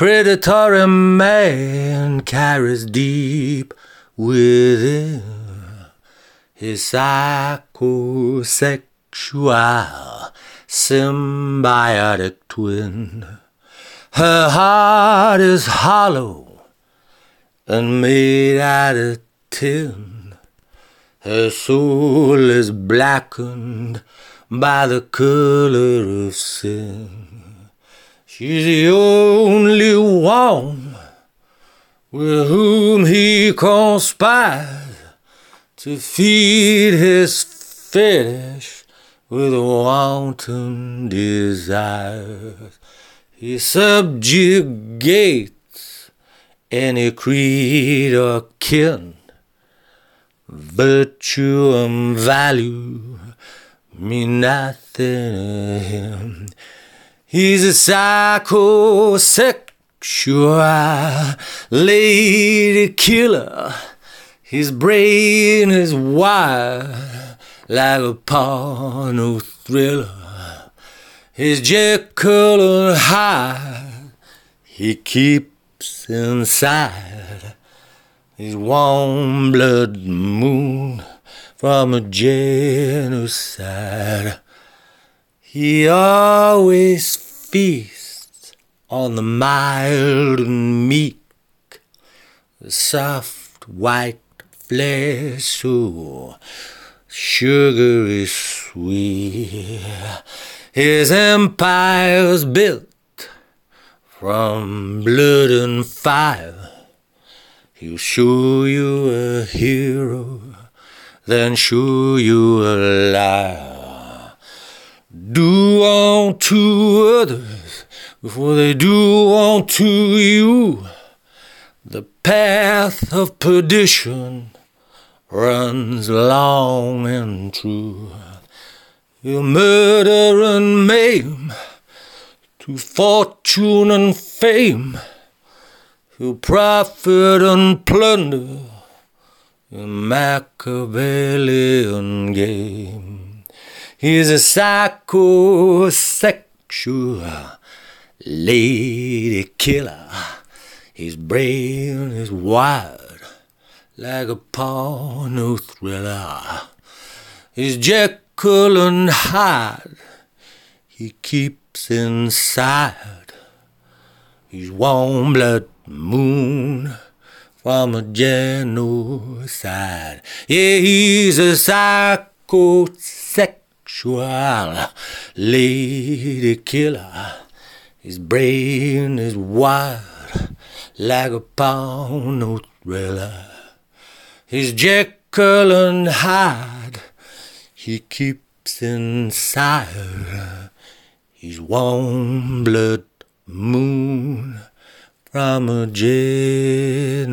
predatory man carries deep within his psychosexual symbiotic twin. Her heart is hollow and made out of tin. Her soul is blackened by the color of sin. She's the only one with whom he conspires to feed his fetish with wanton desires. He subjugates any creed or kin. Virtue and value mean nothing to him. He's a psychosexual lady killer. His brain is wired like a porno thriller. His Jekyll and Hyde he keeps inside his warm blood moon from a genocide. He always feasts on the mild and meek, the soft white flesh so sugary sweet. His empire's built from blood and fire. He'll show you a hero, then show you a liar. Do unto others before they do unto you. The path of perdition runs long and true. You murder and maim to fortune and fame. You profit and plunder in Machiavellian game. He's a psychosexual lady killer. His brain is wired like a porno thriller. His Jekyll and Hyde he keeps inside. His warm blood moon from a genocide. Yeah, he's a psychosexual sexual lady killer. His brain is wild like a porno thriller. His Jekyll and Hyde he keeps inside his warm blood moon from a genocide.